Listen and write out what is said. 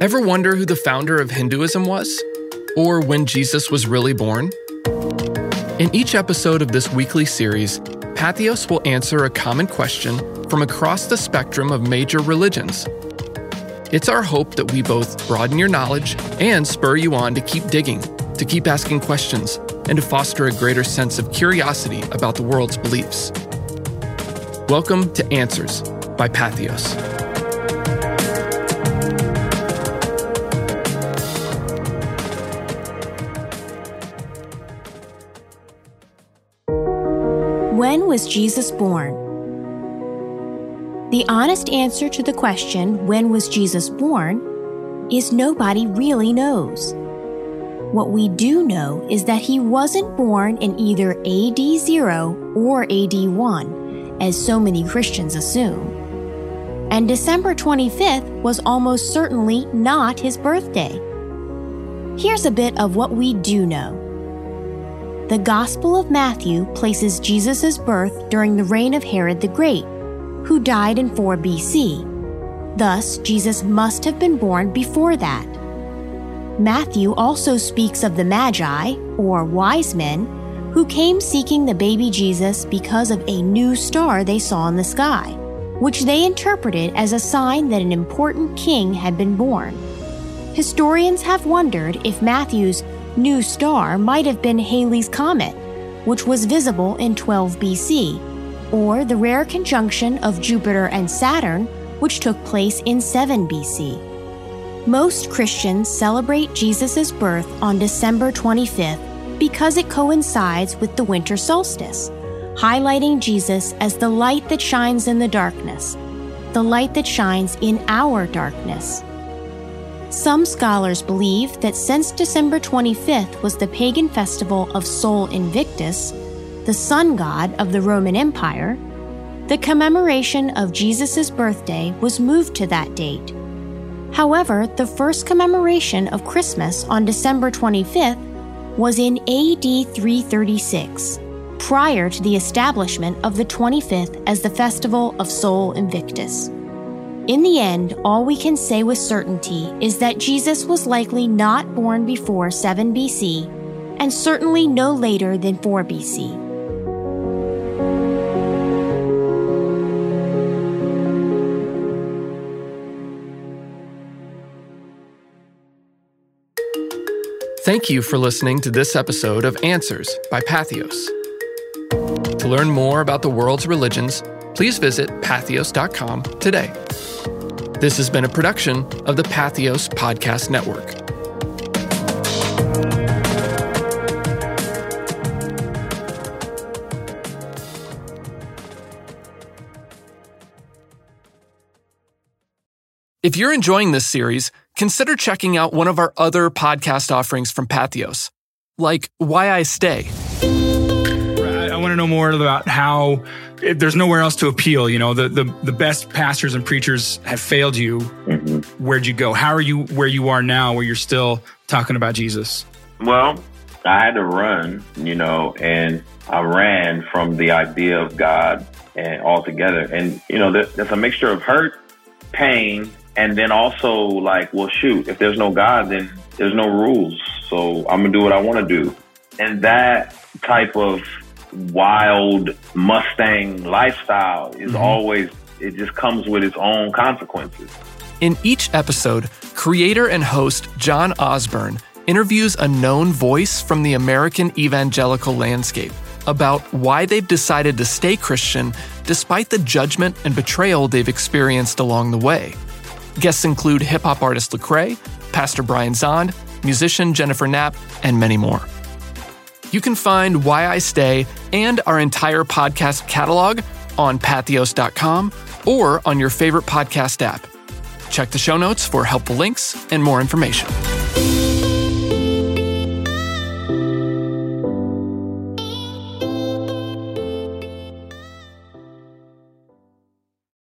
Ever wonder who the founder of Hinduism was? Or when Jesus was really born? In each episode of this weekly series, Patheos will answer a common question from across the spectrum of major religions. It's our hope that we both broaden your knowledge and spur you on to keep digging, to keep asking questions, and to foster a greater sense of curiosity about the world's beliefs. Welcome to Answers by Patheos. When was Jesus born? The honest answer to the question, when was Jesus born, is nobody really knows. What we do know is that he wasn't born in either AD 0 or AD 1, as so many Christians assume. And December 25th was almost certainly not his birthday. Here's a bit of what we do know. The Gospel of Matthew places Jesus' birth during the reign of Herod the Great, who died in 4 BC. Thus, Jesus must have been born before that. Matthew also speaks of the Magi, or wise men, who came seeking the baby Jesus because of a new star they saw in the sky, which they interpreted as a sign that an important king had been born. Historians have wondered if Matthew's new star might have been Halley's Comet, which was visible in 12 BC, or the rare conjunction of Jupiter and Saturn, which took place in 7 BC. Most Christians celebrate Jesus' birth on December 25th because it coincides with the winter solstice, highlighting Jesus as the light that shines in the darkness, the light that shines in our darkness. Some scholars believe that since December 25th was the pagan festival of Sol Invictus, the sun god of the Roman Empire, the commemoration of Jesus' birthday was moved to that date. However, the first commemoration of Christmas on December 25th was in AD 336, prior to the establishment of the 25th as the festival of Sol Invictus. In the end, all we can say with certainty is that Jesus was likely not born before 7 BC, and certainly no later than 4 BC. Thank you for listening to this episode of Answers by Patheos. To learn more about the world's religions, please visit patheos.com today. This has been a production of the Patheos Podcast Network. If you're enjoying this series, consider checking out one of our other podcast offerings from Patheos, like Why I Stay. To know more about how if there's nowhere else to appeal. You know, the, the, the best pastors and preachers have failed you. Mm-hmm. Where'd you go? How are you where you are now, where you're still talking about Jesus? Well, I had to run, you know, and I ran from the idea of God and altogether. And, you know, there's a mixture of hurt, pain, and then also like, well, shoot, if there's no God, then there's no rules. So I'm gonna do what I want to do. And that type of wild Mustang lifestyle is mm-hmm. always, it just comes with its own consequences. In each episode, creator and host John Osborne interviews a known voice from the American evangelical landscape about why they've decided to stay Christian despite the judgment and betrayal they've experienced along the way. Guests include hip hop artist Lecrae, Pastor Brian Zahnd, musician Jennifer Knapp, and many more. You can find Why I Stay and our entire podcast catalog on patheos.com or on your favorite podcast app. Check the show notes for helpful links and more information.